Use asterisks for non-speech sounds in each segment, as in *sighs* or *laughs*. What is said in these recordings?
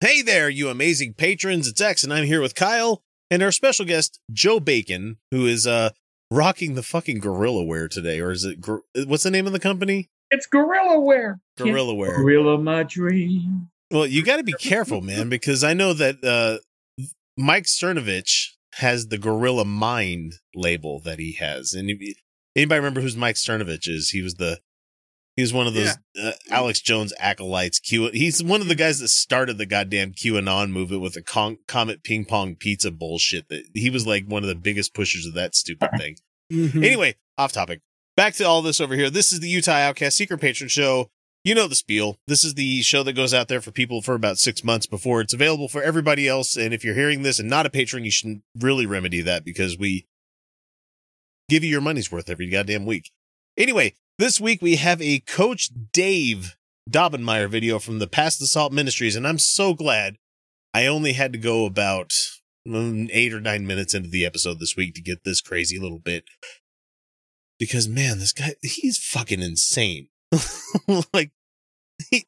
Hey there, you amazing patrons. It's X, and I'm here with Kyle and our special guest, Joe Bacon, who is uh rocking the fucking gorilla wear today. Or is it, gor- what's the name of the company? It's gorilla wear. Gorilla wear. Gorilla my dream. Well, you got to be careful, man, because I know that uh Mike Cernovich has the Gorilla Mind label that he has. And anybody remember who's Mike Cernovich is? He was the he was one of those uh, Alex Jones acolytes. Q. He's one of the guys that started the goddamn QAnon movement with the con- Comet Ping Pong Pizza bullshit. That he was like one of the biggest pushers of that stupid thing. Mhm. Anyway, off topic. Back to all this over here. This is the Utah Outcast Secret Patron Show. You know the spiel. This is the show that goes out there for people for about six months before it's available for everybody else. And if you're hearing this and not a patron, you should really remedy that because we give you your money's worth every goddamn week. Anyway, this week we have a Coach Dave Daubenmire video from the Past Salt Ministries, and I'm so glad I only had to go about mm, eight or nine minutes into the episode this week to get this crazy little bit. Because man, this guy, he's fucking insane. *laughs* like, he,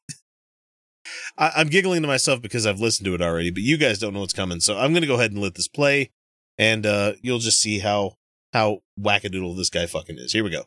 I, I'm giggling to myself because I've listened to it already, but you guys don't know what's coming. So I'm to go ahead and let this play and, uh, you'll just see how, how wackadoodle this guy fucking is. Here we go.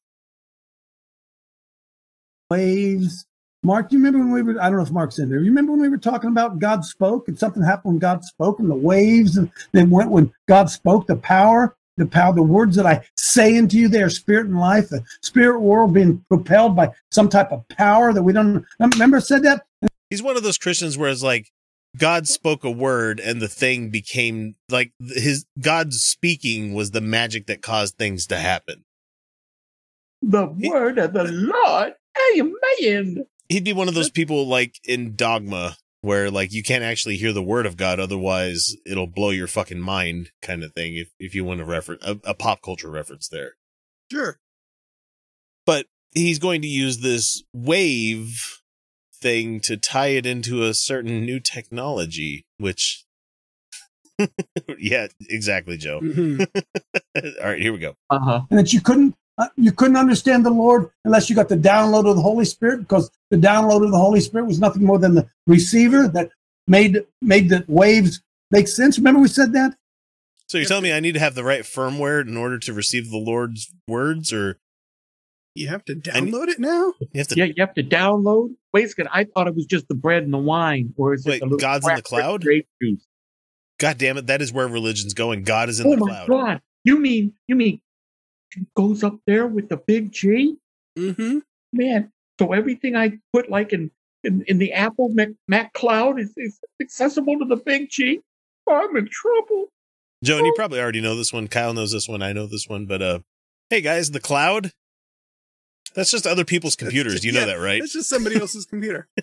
Waves. Mark, do you remember when we were, I don't know if Mark's in there. You remember when we were talking about God spoke and something happened when God spoke and the waves and then went when God spoke, the power, the power, the words that I say into you, they are spirit and life, the spirit world being propelled by some type of power that we don't remember I said that? He's one of those Christians where it's like God spoke a word and the thing became like his God's speaking was the magic that caused things to happen. The word of the Lord. Amen. He'd be one of those people like in Dogma where like you can't actually hear the word of God otherwise it'll blow your fucking mind kind of thing if if you want to reference a, a pop culture reference there. Sure. But he's going to use this wave thing to tie it into a certain new technology which *laughs* yeah, exactly, Joe. Mhm. *laughs* All right, here we go. Uh huh. and that you couldn't uh, you couldn't understand the Lord unless you got the download of the Holy Spirit, because the download of the Holy Spirit was nothing more than the receiver that made made the waves make sense. Remember we said that? So you're telling me I need to have the right firmware in order to receive the Lord's words, or You have to I need- download it now? you have to? Yeah, you have to download. Wait a second. I thought it was just the bread and the wine, or is Wait, it the God's in the cloud? grape juice? God damn it! That is where religion's going. God is in Oh the my cloud. God! You mean you mean goes up there with the big G? Mm-hmm. Man, so everything I put like in in, in the Apple Mac, Mac Cloud is, is accessible to the big G. I'm in trouble. Joe, and you probably already know this one. Kyle knows this one. I know this one. But uh, hey guys, the cloud. That's just other people's computers. You know Yeah, that, right? It's just somebody else's computer. *laughs*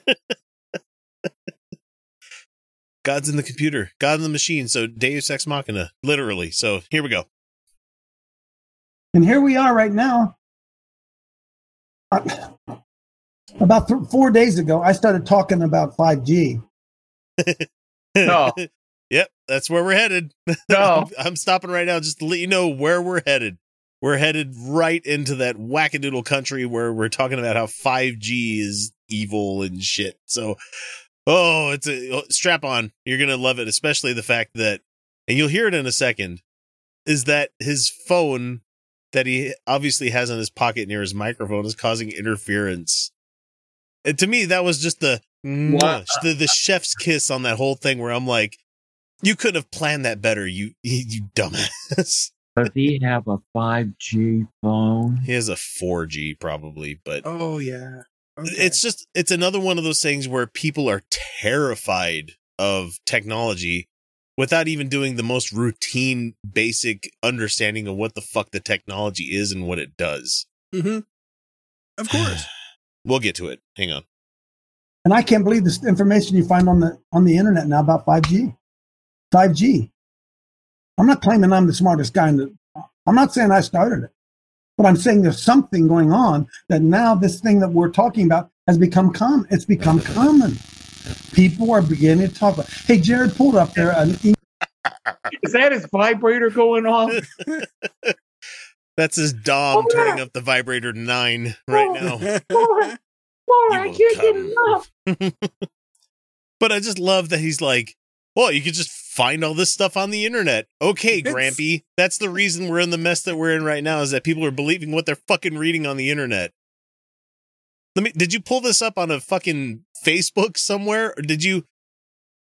God's in the computer. God in the machine. So Deus ex machina, literally. So here we go. And here we are right now. About th- four days ago, I started talking about 5G. No. *laughs* yep, that's where we're headed. *laughs* No. I'm stopping right now just to let you know where we're headed. We're headed right into that wackadoodle country where we're talking about how 5G is evil and shit. So, oh, it's a oh, strap on. You're going to love it, especially the fact that, and you'll hear it in a second, is that his phone that he obviously has in his pocket near his microphone is causing interference. And to me, that was just the, Wow. the, the chef's kiss on that whole thing where I'm like, you couldn't have planned that better, you you dumbass. *laughs* Does he have a 5G phone? He has a 4G probably, but Oh yeah. Okay. it's just it's another one of those things where people are terrified of technology without even doing the most routine basic understanding of what the fuck the technology is and what it does. Mhm. Of course. *sighs* We'll get to it. Hang on. And I can't believe this information you find on the on the internet now about 5G. 5G. I'm not claiming I'm the smartest guy in the I'm not saying I started it. But I'm saying there's something going on that now this thing that we're talking about has become common. It's become *laughs* common. People are beginning to talk about. Hey, Jared pulled up there an e- *laughs* Is that his vibrator going off? *laughs* That's his Dom Oh, turning up the vibrator to nine right now. Laura, Laura, *laughs* I can't get enough. But I just love that he's like, well, you could just find all this stuff on the internet. Okay, It's- Grampy. That's the reason we're in the mess that we're in right now is that people are believing what they're fucking reading on the internet. Let me did you pull this up on a fucking Facebook somewhere? Or did you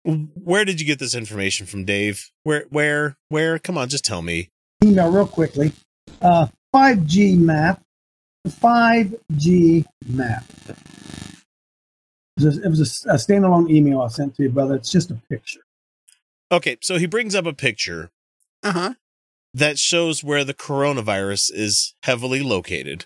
where did you get this information from, Dave? Where where where? Come on, just tell me. email real quickly. Uh, 5G map. 5G map. It was, a, it was a, a standalone email I sent to you, brother. It's just a picture. Okay, so he brings up a picture Uh huh. that shows where the coronavirus is heavily located.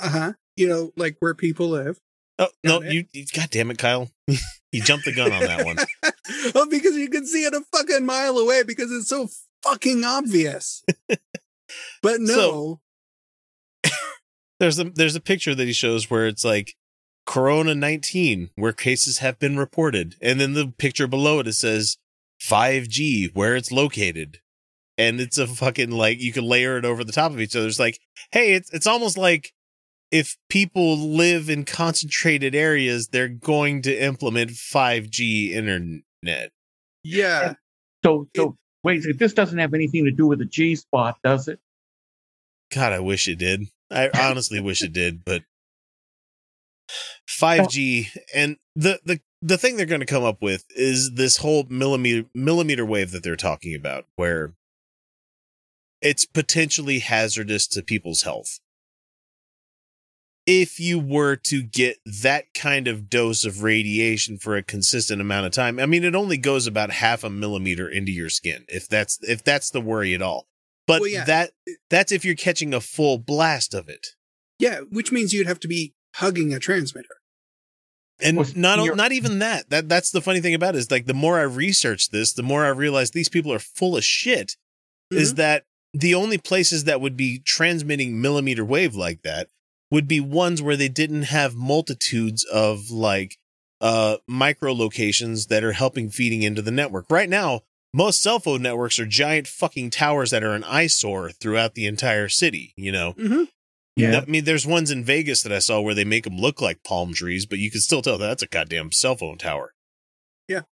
Uh huh. You know, like where people live. Oh no, it. you, you god damn it, Kyle. *laughs* you jumped the gun on that one. *laughs* oh, because you can see it a fucking mile away because it's so fucking obvious. *laughs* but no. There's a there's a picture that he shows where it's like Corona 19 where cases have been reported and then the picture below it it says 5G where it's located. And it's a fucking like you can layer it over the top of each other. It's like, hey, it's it's almost like if people live in concentrated areas, they're going to implement 5G internet. yeah. So, so wait, a second, this doesn't have anything to do with the G spot, does it? God, I wish it did. I honestly wish it did, but 5G *laughs* and the the the thing they're going to come up with is this whole millimeter millimeter wave that they're talking about where it's potentially hazardous to people's health. If you were to get that kind of dose of radiation for a consistent amount of time, I mean it only goes about half a millimeter into your skin if that's if that's the worry at all. But Well, yeah. that that's if you're catching a full blast of it. Yeah. Which means you'd have to be hugging a transmitter. And Was not not even that. That that's the funny thing about it is like the more I research this, the more I realize these people are full of shit. Is Mhm. that the only places that would be transmitting millimeter wave like that would be ones where they didn't have multitudes of like uh micro locations that are helping feeding into the network. Right now, most cell phone networks are giant fucking towers that are an eyesore throughout the entire city, you know. Mhm. Yeah. I mean, there's ones in Vegas that I saw where they make them look like palm trees, but you can still tell that's a goddamn cell phone tower. Yeah.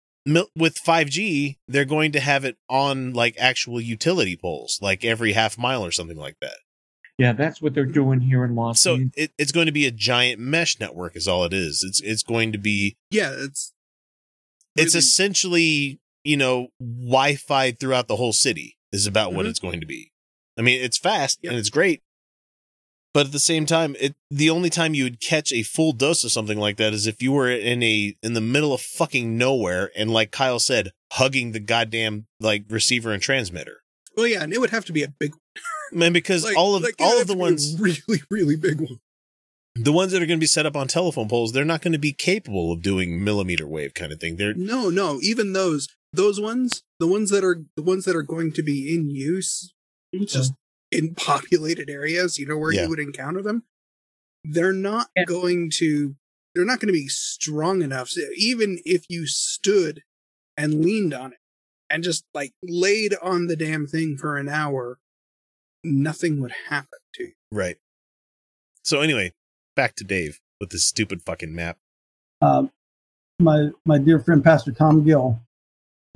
With 5G, they're going to have it on like actual utility poles, like every half mile or something like that. Yeah, that's what they're doing here in Los So Angeles. it, it's going to be a giant mesh network, is all it is. It's it's going to be Yeah. It's. it's really- essentially you know Wi-Fi throughout the whole city is about what Mhm. it's going to be. I mean, it's fast Yep. and it's great, but at the same time, it the only time you would catch a full dose of something like that is if you were in a in the middle of fucking nowhere and like Kyle said, hugging the goddamn like receiver and transmitter. Well, yeah, and it would have to be a big. Man, because Like, all of like, all would of the have to be a ones really, really big one. the ones that are going to be set up on telephone poles, they're not going to be capable of doing millimeter wave kind of thing. They're No, no, even those those ones, the ones that are the ones that are going to be in use, just in populated areas, you know, where Yeah. you would encounter them, they're not Yeah. going to they're not going to be strong enough. So even if you stood and leaned on it and just like laid on the damn thing for an hour, nothing would happen to you. right. So anyway, back to Dave with this stupid fucking map. Um, my my dear friend Pastor Tom Gill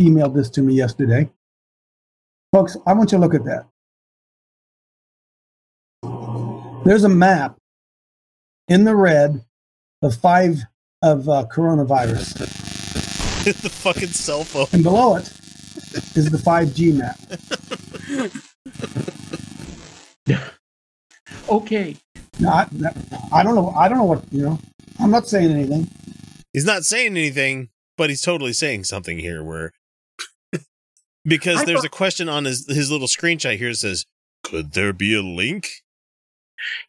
emailed this to me yesterday. Folks, I want you to look at that. There's a map in the red of five of uh, coronavirus, *laughs* the fucking cell phone. and below it is the 5G map. *laughs* *laughs* okay. Now, I, I don't know. I don't know what you know. I'm not saying anything. He's not saying anything, but he's totally saying something here where *laughs* because I there's thought- a question on his his little screenshot here that says, Could there be a link?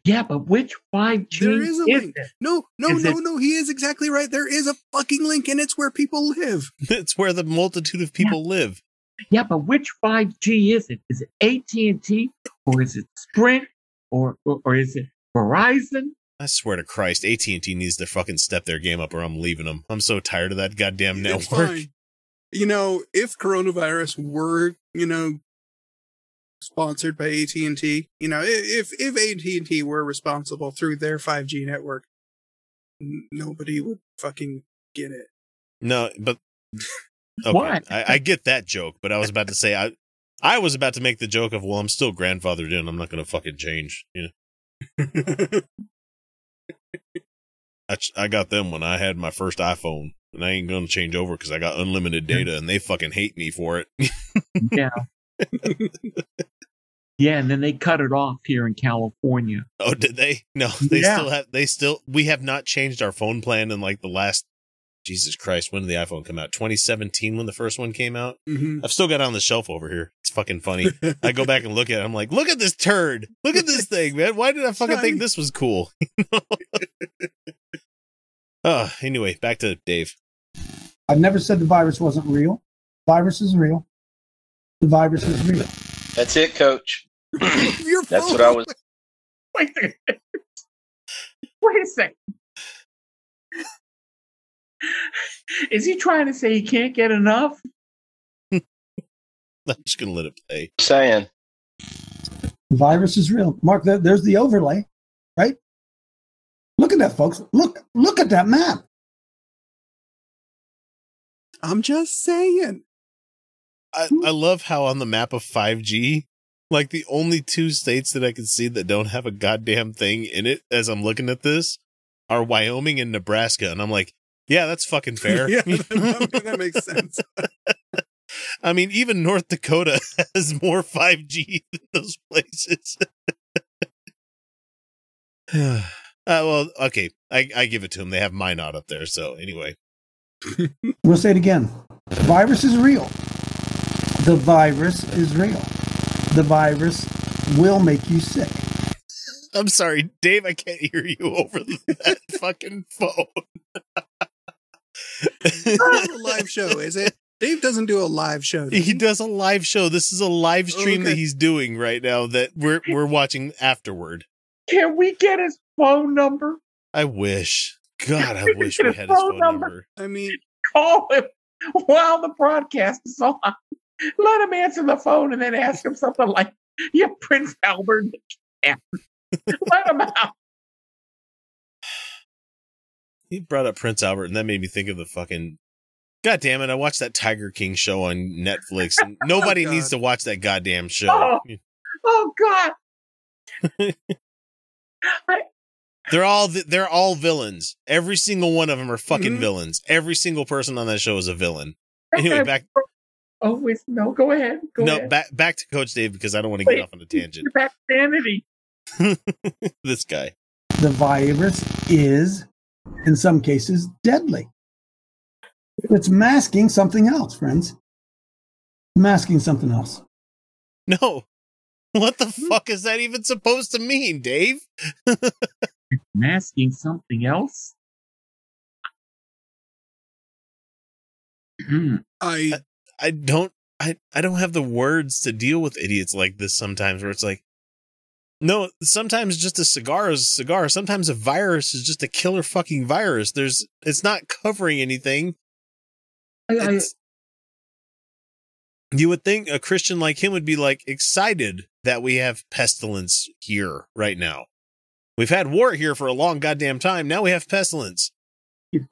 Yeah, but which 5G There is a is link. it? No, no, Is no, it- no. He is exactly right. There is a fucking link, and it's where people live. *laughs* It's where the multitude of people live. Yeah, but which 5G is it? Is it AT&T or is it Sprint or or, or is it Verizon? I swear to Christ, AT and T needs to fucking step their game up, or I'm leaving them. I'm so tired of that goddamn It's network. fine. You know, if coronavirus were, you know, sponsored by AT and T, you know, if if AT and T were responsible through their 5G network, n- nobody would fucking get it. No, but *laughs* okay, Why? I, I get that joke, but I was about to say I, I was about to make the joke of, well, I'm still grandfathered in. I'm not going to fucking change. You know, *laughs* I, I got them when I had my first iPhone, and I ain't going to change over because I got unlimited data, and they fucking hate me for it. Yeah. yeah, and then they cut it off here in California. oh, did they? No, they Yeah. still have. They still. We have not changed our phone plan in like the last. Jesus Christ, when did the iPhone come out? 2017 when the first one came out. Mhm. I've still got it on the shelf over here. It's fucking funny. I go back and look at it. I'm like, look at this turd. Look at this *laughs* thing, man. Why did I fucking think this was cool? *laughs* *laughs* uh, anyway, back to Dave. I've never said the virus wasn't real. Virus is real. The virus is real. That's it, coach. Your That's what I was. Wait a second. Wait a second. Is he trying to say he can't get enough? *laughs* I'm just gonna let it play. saying. The virus is real. Mark, there, there's the overlay, right? Look at that, folks. Look, look at that map. I'm just saying. I, I love how on the map of 5G, like the only two states that I can see that don't have a goddamn thing in it as I'm looking at this are Wyoming and Nebraska. And I'm like, yeah, that's fucking fair. *laughs* yeah, that, that makes sense. *laughs* I mean, even North Dakota *laughs* has more 5G than those places. *sighs* uh, well, okay. I, I give it to them. They have Minot up there. So anyway, We'll say it again. The virus is real. The virus is real. The virus will make you sick. I'm sorry, Dave. I can't hear you over that fucking phone. It's not a *laughs* live show, is it? Dave doesn't do a live show. does he does a live show. This is a live oh, stream that he's doing right now that we're we're watching afterward. Can we get his phone number? I wish. God, I wish we had his phone phone number. number. I mean, Call him while the broadcast is on. Let him answer the phone and then ask him something like, "Yeah, Prince Albert." *laughs* Yeah. Let him out. He brought up Prince Albert, and that made me think of the fucking. God damn it! I watched that Tiger King show on Netflix. And *laughs* nobody Oh, needs to watch that goddamn show. Oh. *laughs* Oh God! *laughs* They're all they're all villains. Every single one of them are fucking Mhm. villains. Every single person on that show is a villain. Anyway, back Oh wait, no, go ahead. Go no ahead. back back to Coach Dave because I don't want to get off on a tangent. Back sanity. this guy. The virus is, in some cases, deadly. It's masking something else, friends. Masking something else. No. What the fuck is that even supposed to mean, Dave? *laughs* Masking something else. *clears throat* I I don't I I don't have the words to deal with idiots like this sometimes where it's like no, sometimes just a cigar is a cigar. Sometimes a virus is just a killer fucking virus. There's it's not covering anything. I, I, you would think a Christian like him would be like excited that we have pestilence here right now. We've had war here for a long goddamn time. Now we have pestilence.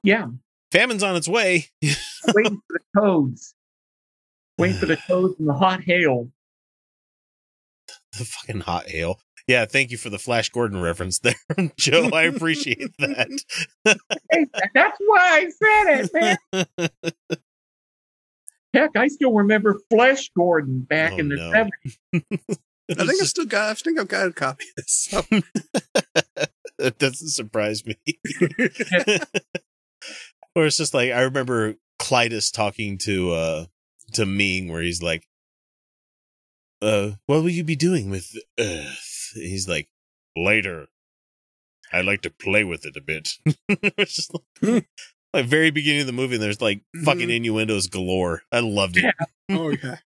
yeah, Famine's on its way. waiting for the *laughs* toads. Waiting for the *sighs* toads and the hot hail. the fucking hot hail. Yeah, thank you for the Flash Gordon reference there, *laughs* Joe. I appreciate that. Hey, that's why I said it, man. *laughs* Heck, I still remember Flash Gordon back Oh, in the no. 70s. I think I still got. I think I've got a copy of this. So. *laughs* that doesn't surprise me. or it's just like I remember Klytus talking to uh to Ming where he's like, uh, what will you be doing with Earth? He's like, later. I like to play with it a bit. *laughs* It's just like, *laughs* like very beginning of the movie, and there's like fucking Mhm. innuendos galore. I loved it. Yeah. *laughs* Oh yeah.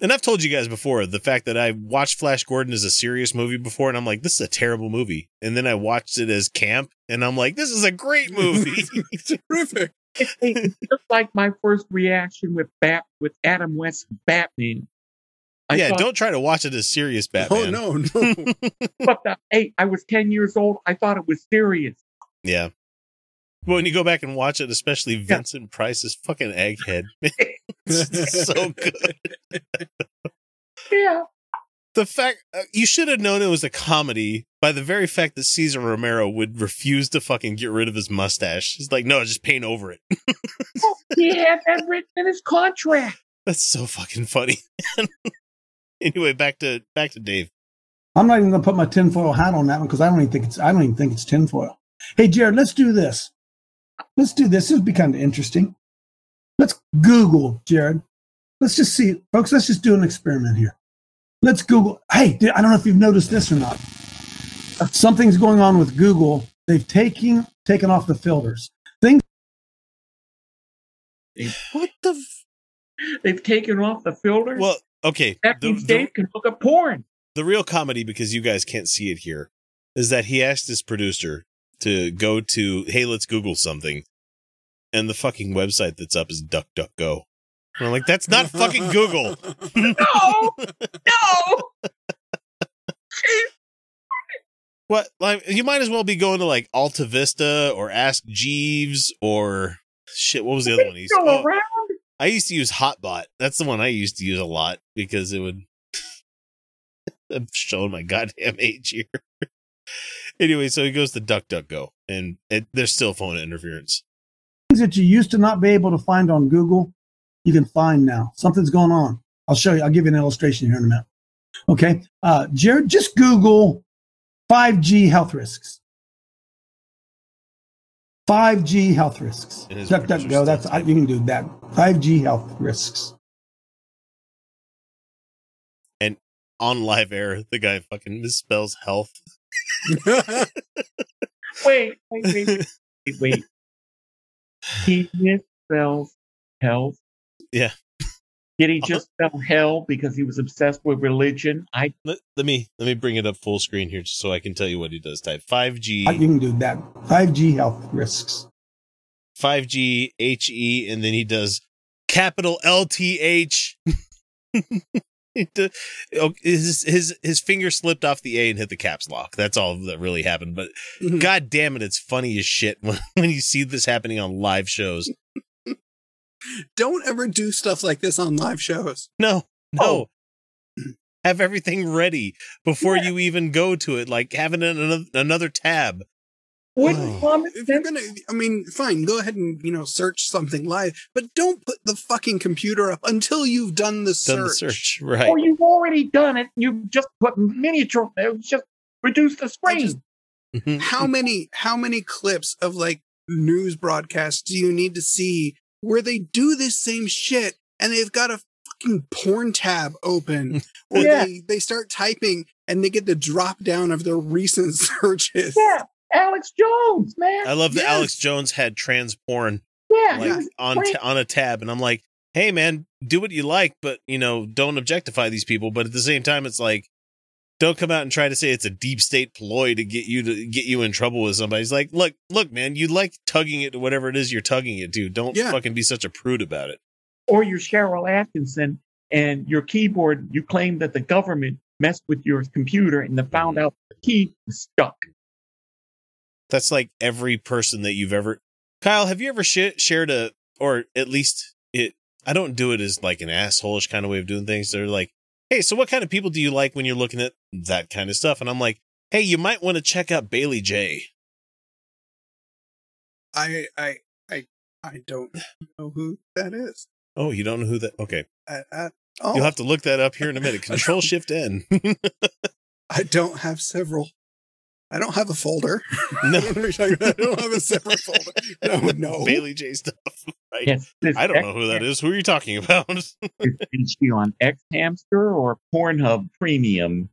And I've told you guys before the fact that I watched Flash Gordon as a serious movie before, and I'm like, this is a terrible movie. And then I watched it as camp, and I'm like, this is a great movie. it's terrific. It's just like my first reaction with Bat with Adam West's Batman. I yeah, thought, don't try to watch it as serious *laughs* Batman. Oh no, *laughs* no. But the, hey, I was ten years old. I thought it was serious. Yeah. But when you go back and watch it, especially Vincent Price's fucking egghead, *laughs* it's so good. Yeah. The fact uh, you should have known it was a comedy by the very fact that Cesar Romero would refuse to fucking get rid of his mustache. He's like, no, just paint over it. He had that written in his contract. That's so fucking funny. *laughs* anyway, back to back to Dave. I'm not even going to put my tinfoil hat on that one because I don't even think it's I don't even think it's tinfoil. Hey, Jared, let's do this. Let's do this. This would be kind of interesting. Let's Google, Jared. Let's just see, folks. Let's just do an experiment here. Let's Google. Hey, I don't know if you've noticed this or not. Something's going on with Google. They've taken taken off the filters. Things what the? F- They've taken off the filters. Well, okay. that The, means the, Dave can look up porn. the real comedy, because you guys can't see it here, is that he asked his producer to go to, hey, let's Google something. And the fucking website that's up is DuckDuckGo. And I'm like, that's not fucking Google. *laughs* No, no. *laughs* What? Like, you might as well be going to like AltaVista or Ask Jeeves or shit. What was the other one? He's, Still oh, uh, around? I used to use Hotbot. That's the one I used to use a lot because it would. *laughs* I'm showing my goddamn age here. *laughs* anyway, so he goes to DuckDuckGo, and it, there's still phone interference. Things that you used to not be able to find on Google, you can find now. Something's going on. I'll show you. I'll give you an illustration here in a minute. Okay, uh, Jared, just Google 5G health risks. 5G health risks. And Duck, duck, go. That's I, you can do that. 5G health risks. And on live air, the guy fucking misspells health. *laughs* Wait, wait, wait, wait, *laughs* wait, wait. He misspells health. Yeah. Did he just spell hell because he was obsessed with religion? I Let, let me let me bring it up full screen here just so I can tell you what he does. Type 5G. Uh, You can do that. 5G health risks. 5G HE, and then he does capital LTH. He do- oh, his his his finger slipped off the A and hit the caps lock. That's all that really happened. But Mhm. god damn it, it's funny as shit *laughs* when, when you see this happening on live shows. Don't ever do stuff like this on live shows. No, no. Oh. *clears throat* Have everything ready before you even go to it. Like having another another tab. wouldn't Oh. If you're gonna, I mean, fine, go ahead and you know search something live, but don't put the fucking computer up until you've done the search. Done the search, right? Oh, you've already done it. You've just put miniature. Just reduce the screen. just- Mhm. How many, how many clips of like news broadcasts do you need to see where they do this same shit and they've got a fucking porn tab open, *laughs* or Yeah. they they start typing and they get the drop down of their recent *laughs* searches. yeah, Alex Jones, man. I love that Yes. Alex Jones had trans porn yeah, like he on great. ta- on a tab and i'm like hey man do what you like but you know don't objectify these people but at the same time it's like don't come out and try to say it's a deep state ploy to get you to get you in trouble with somebody it's like look look man you like tugging it to whatever it is you're tugging it to don't Yeah. fucking be such a prude about it or you're Sharyl Attkisson and your keyboard, you claim that the government messed with your computer and then found out the key was stuck. that's like every person that you've ever kyle have you ever sh- shared a or at least it i don't do it as like an assholeish kind of way of doing things they're like hey so what kind of people do you like when you're looking at that kind of stuff? And i'm like hey you might want to check out Bailey Jay. I I I I don't know who that is. oh you don't know who that okay. I, I, oh, you'll have to look that up here in a minute. Control *laughs* shift n. *laughs* I don't have several. I don't have a folder. *laughs* no *laughs* I don't know what you're talking about. I don't have a separate folder. No, *laughs* no. Bailey Jay stuff right Yes, i don't know who that is who are you talking about Is, is she on X Hamster or Pornhub Premium?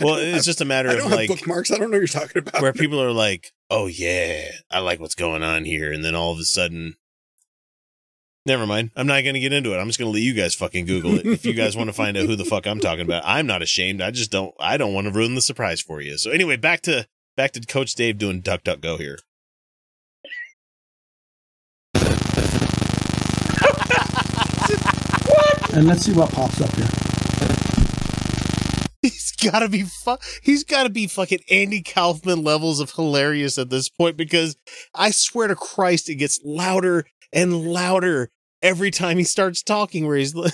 Well, it's have- just a matter I of don't have like bookmarks. I don't know what you're talking about. where people are like, "Oh yeah, I like what's going on here," and then all of a sudden, never mind. I'm not going to get into it. I'm just going to let you guys fucking Google it if you guys want to find out who the fuck I'm talking about. I'm not ashamed. I just don't. I don't want to ruin the surprise for you. So anyway, back to back to Coach Dave doing Duck Duck Go here. *laughs* And let's see what pops up here. He's got to be fu- he's got to be fucking Andy Kaufman levels of hilarious at this point because I swear to Christ it gets louder and louder every time he starts talking where he's like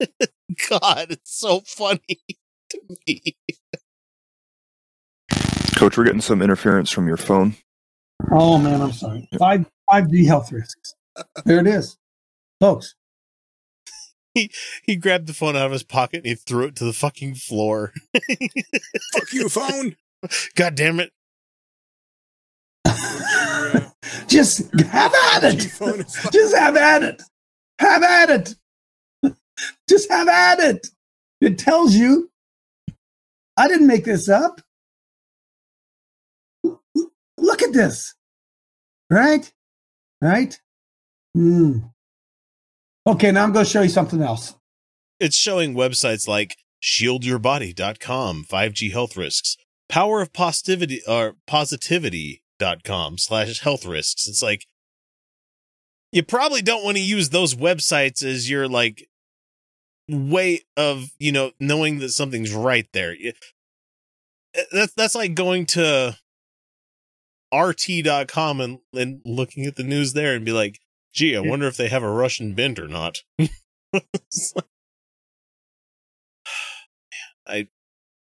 *laughs* God, it's so funny *laughs* to me. Coach, we're getting some interference from your phone. Oh man, I'm sorry. Five five D health risks. There it is, folks. He grabbed the phone out of his pocket and he threw it to the fucking floor. Fuck you, phone. *laughs* God damn it. Just have at it. phone is fuck- *laughs* Just have at it. Have at it. *laughs* Just have at it. It tells you. I didn't make this up. Look at this. Right? Right? Hmm. Okay, now I'm going to show you something else. It's showing websites like shieldyourbody.com, 5G health risks, power of positivity or positivity.com slash health risks. It's like, you probably don't want to use those websites as your like way of, you know, knowing that something's right there. Eh, that's, that's like going to rt.com and, and looking at the news there and be like, gee, I wonder if they have a Russian bint or not. *laughs* *laughs* Like- *sighs* I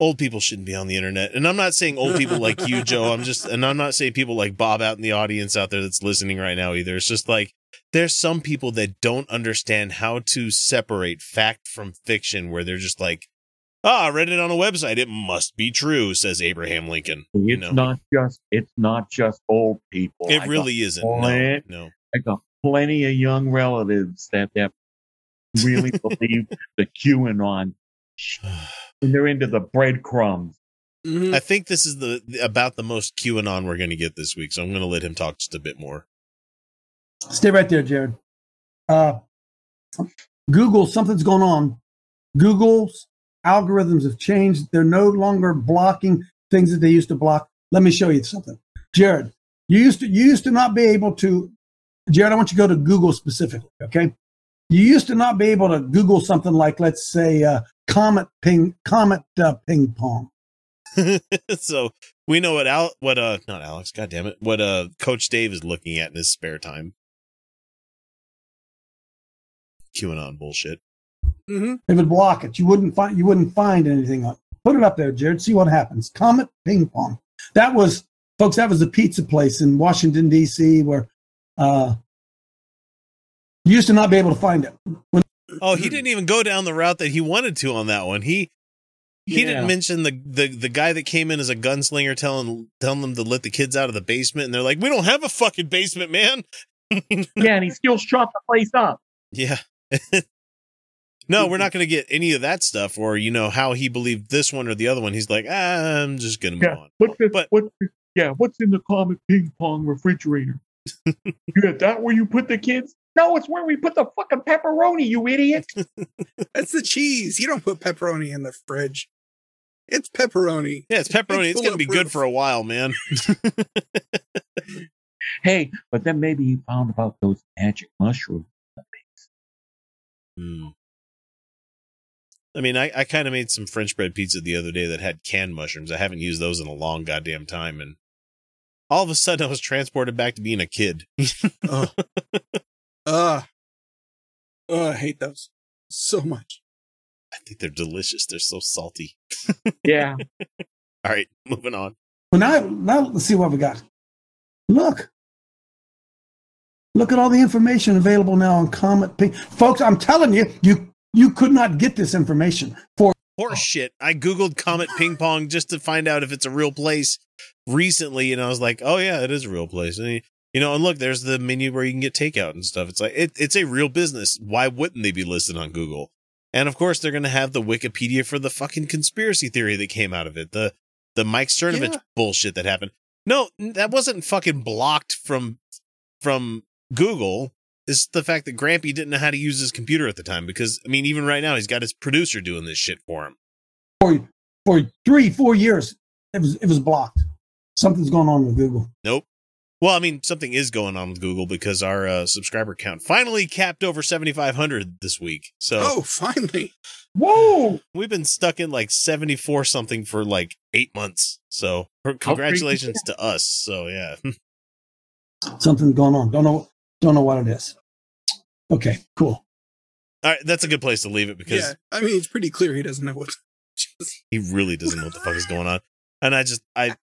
old people shouldn't be on the internet. And I'm not saying old people *laughs* like you, Joe. I'm just and I'm not saying people like Bob out in the audience out there that's listening right now either. It's just like there's some people that don't understand how to separate fact from fiction where they're just like, ah, I read it on a website. It must be true, says Abraham Lincoln. You It's know. not just it's not just old people. It got- really isn't. No, no. I got plenty of young relatives that that really *laughs* believe the QAnon, *sighs* and they're into the breadcrumbs. Mhm. I think this is the about the most QAnon we're going to get this week, so I'm going to let him talk just a bit more. Stay right there, Jared. Uh, Google, something's going on. Google's algorithms have changed. They're no longer blocking things that they used to block. Let me show you something. Jared, you used to you used to not be able to Jared, I want you to go to Google specifically, okay? You used to not be able to Google something like, let's say, uh, comet ping, comet uh, ping pong. *laughs* so we know what Al, what uh, not Alex, god damn it, what uh, Coach Dave is looking at in his spare time. QAnon bullshit. Mhm. It would block it. You wouldn't find you wouldn't find anything on. Put it up there, Jared. See what happens. Comet ping pong. That was, folks. That was a pizza place in Washington D.C. where uh, you used to not be able to find it. When, Oh, he didn't even go down the route that he wanted to on that one. He he Yeah. didn't mention the, the the guy that came in as a gunslinger telling telling them to let the kids out of the basement, and they're like, "We don't have a fucking basement, man." *laughs* Yeah, and he still shot the place up. Yeah. *laughs* no, we're not *laughs* going to get any of that stuff, or you know how he believed this one or the other one. He's like, ah, I'm just going to move Yeah, on. what's the, But- what's the, yeah, what's in the Comet Ping Pong refrigerator? you yeah, that where you put the kids? No, it's where we put the fucking pepperoni, you idiot. *laughs* That's the cheese. You don't put pepperoni in the fridge. It's pepperoni. Yeah, it's pepperoni. It's, It's going to be good for a while, man. *laughs* Hey, but then maybe he found about those magic mushrooms. Hmm. I mean, I, I kind of made some French bread pizza the other day that had canned mushrooms. I haven't used those in a long goddamn time, and all of a sudden I was transported back to being a kid. *laughs* Oh. Uh, oh, I hate those so much. I think they're delicious. They're so salty. Yeah, *laughs* All right, moving on. well, now, now let's see what we got. Look, look at all the information available now on Comet Ping. Folks, I'm telling you, you you could not get this information for Horse shit. I googled Comet Ping Pong just to find out if it's a real place recently, and I was like, oh yeah, it is a real place. And you know, and look, there's the menu where you can get takeout and stuff. It's like it, it's a real business. Why wouldn't they be listed on Google? And of course, they're going to have the Wikipedia for the fucking conspiracy theory that came out of it. The the Mike Cernovich Yeah. bullshit that happened. No, that wasn't fucking blocked from from Google. It's the fact that Grampy didn't know how to use his computer at the time. Because I mean, even right now, he's got his producer doing this shit for him. For for three, four years, it was it was blocked. Something's going on with Google. Nope. Well, I mean, something is going on with Google because our uh, subscriber count finally capped over 7,500 this week. So Oh, finally. Whoa! we've been stuck in like 74 something for like eight months. So congratulations to us. So yeah. *laughs* Something's going on. Don't know don't know what it is. Okay, cool. All right. That's a good place to leave it because Yeah. I mean, it's pretty clear he doesn't know what. he really doesn't know what the fuck is going on. And I just, I,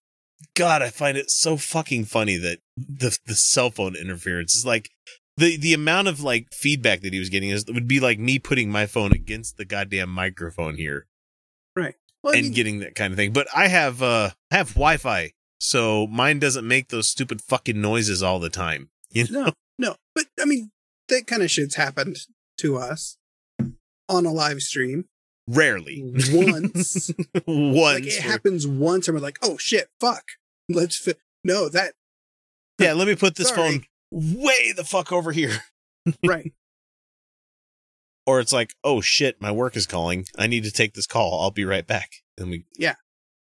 God, I find it so fucking funny that the the cell phone interference is like the the amount of like feedback that he was getting is would be like me putting my phone against the goddamn microphone here Well, I and mean, getting that kind of thing. But I have uh I have Wi-Fi, so mine doesn't make those stupid fucking noises all the time. You know, no, no. But I mean, that kind of shit's happened to us on a live stream rarely once. *laughs* once. like it where- happens once, and we're like, oh shit, fuck. Let's fi-. no that yeah, let me put this Sorry. phone way the fuck over here. *laughs* right. or it's like, oh shit, my work is calling. I need to take this call. I'll be right back. And we Yeah.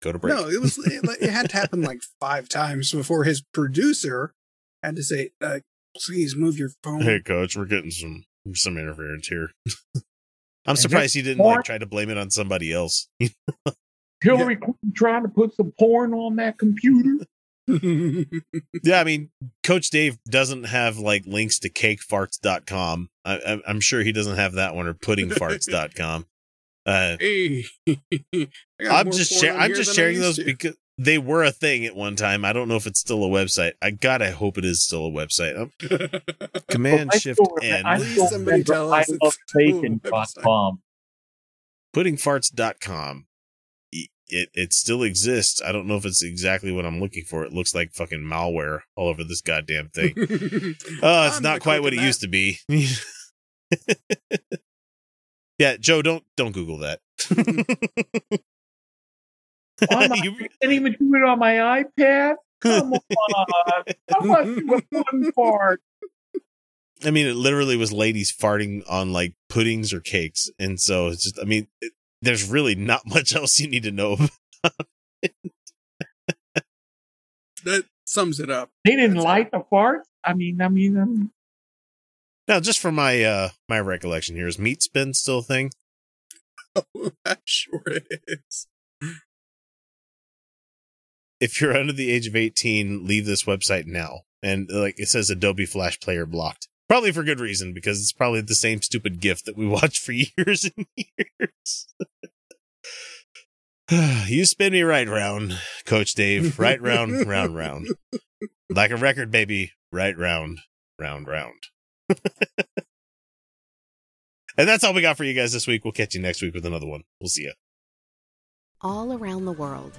go to break. No, it was it, it had to happen like *laughs* five times before his producer had to say, uh, "Please move your phone." Hey coach, we're getting some some interference here. I'm surprised he didn't porn- like try to blame it on somebody else. *laughs* Hillary Clinton trying to put some porn on that computer. *laughs* *laughs* yeah, I mean, Coach Dave doesn't have like links to cakefarts.com. I, I, I'm sure he doesn't have that one or puddingfarts.com. Uh, hey, I'm just I'm just sharing those to. because they were a thing at one time. I don't know if it's still a website. I gotta hope it is still a website. Um, *laughs* Command I Shift still remem- Please somebody tell I us. it's still a website. bacon.com. puddingfarts.com. It it still exists. I don't know if it's exactly what I'm looking for. It looks like fucking malware all over this goddamn thing. Oh, *laughs* it's I'm not quite what it used to be. *laughs* yeah, Joe, don't don't Google that. *laughs* I'm You- I can't even do it on my iPad. Come *laughs* on. I must do a fun *laughs* part. I mean, it literally was ladies farting on like puddings or cakes, and so it's just. I mean, it, there's really not much else you need to know. That sums it up. They didn't like the fart. I mean, I mean, um, now, just for my uh my recollection here, is meat spin still a thing? I'm sure it is. If you're under the age of 18, leave this website now. And like it says Adobe Flash Player blocked. Probably for good reason, because it's probably the same stupid gift that we *laughs* watched for years and years. *sighs* you spin me right round, Coach Dave. Right round, *laughs* round, round. Like a record, baby. Right round, round, round. *laughs* and that's all we got for you guys this week. We'll catch you next week with another one. We'll see you. All around the world,